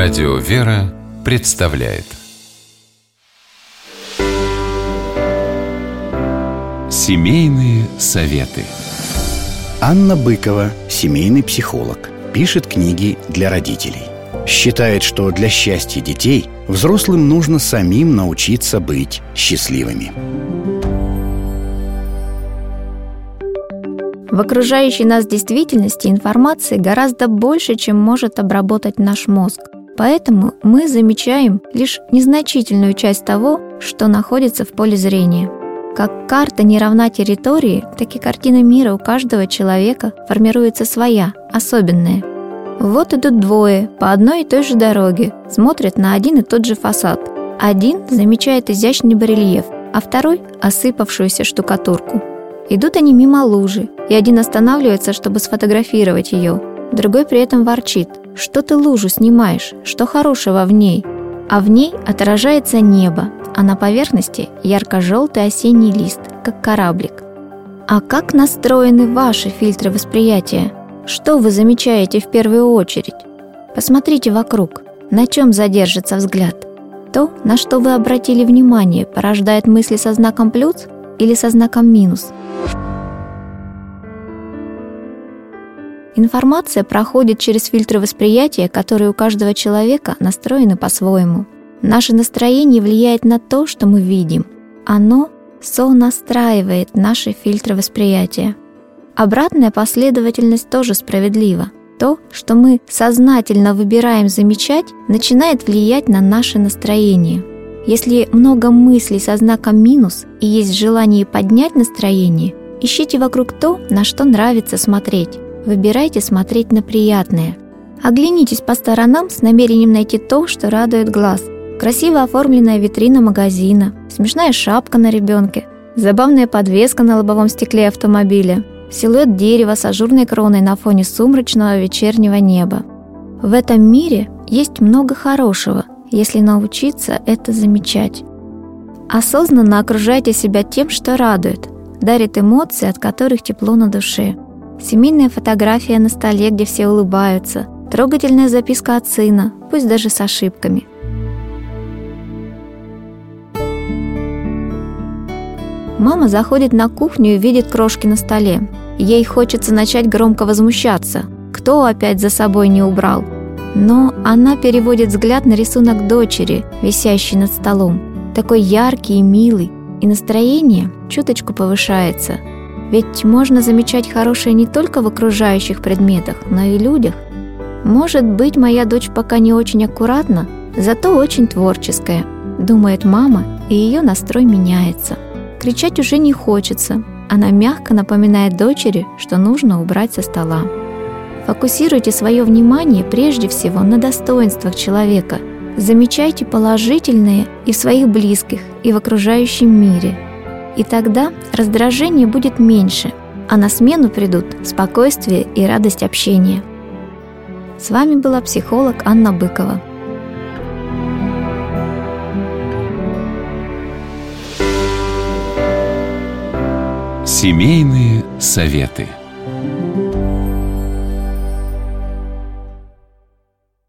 Радио «Вера» представляет Семейные советы Анна Быкова, семейный психолог, пишет книги для родителей. Считает, что для счастья детей взрослым нужно самим научиться быть счастливыми. В окружающей нас действительности информации гораздо больше, чем может обработать наш мозг. Поэтому мы замечаем лишь незначительную часть того, что находится в поле зрения. Как карта не равна территории, так и картина мира у каждого человека формируется своя, особенная. Вот идут двое по одной и той же дороге, смотрят на один и тот же фасад. Один замечает изящный барельеф, а второй – осыпавшуюся штукатурку. Идут они мимо лужи, и один останавливается, чтобы сфотографировать ее. Другой при этом ворчит. Что ты лужу снимаешь? Что хорошего в ней? А в ней отражается небо, а на поверхности ярко-желтый осенний лист, как кораблик. А как настроены ваши фильтры восприятия? Что вы замечаете в первую очередь? Посмотрите вокруг. На чем задержится взгляд? То, на что вы обратили внимание, порождает мысли со знаком плюс или со знаком минус – Информация проходит через фильтры восприятия, которые у каждого человека настроены по-своему. Наше настроение влияет на то, что мы видим. Оно сонастраивает наши фильтры восприятия. Обратная последовательность тоже справедлива. То, что мы сознательно выбираем замечать, начинает влиять на наше настроение. Если много мыслей со знаком минус и есть желание поднять настроение, ищите вокруг то, на что нравится смотреть. Выбирайте смотреть на приятное. Оглянитесь по сторонам с намерением найти то, что радует глаз. Красиво оформленная витрина магазина, смешная шапка на ребенке, забавная подвеска на лобовом стекле автомобиля, силуэт дерева с ажурной кроной на фоне сумрачного вечернего неба. В этом мире есть много хорошего, если научиться это замечать. Осознанно окружайте себя тем, что радует, дарит эмоции, от которых тепло на душе – Семейная фотография на столе, где все улыбаются. Трогательная записка от сына, пусть даже с ошибками. Мама заходит на кухню и видит крошки на столе. Ей хочется начать громко возмущаться. Кто опять за собой не убрал? Но она переводит взгляд на рисунок дочери, висящий над столом. Такой яркий и милый, и настроение чуточку повышается – ведь можно замечать хорошее не только в окружающих предметах, но и людях. Может быть, моя дочь пока не очень аккуратна, зато очень творческая, думает мама, и ее настрой меняется. Кричать уже не хочется. Она мягко напоминает дочери, что нужно убрать со стола. Фокусируйте свое внимание прежде всего на достоинствах человека. Замечайте положительное и в своих близких, и в окружающем мире – и тогда раздражение будет меньше, а на смену придут спокойствие и радость общения. С вами была психолог Анна Быкова. Семейные советы.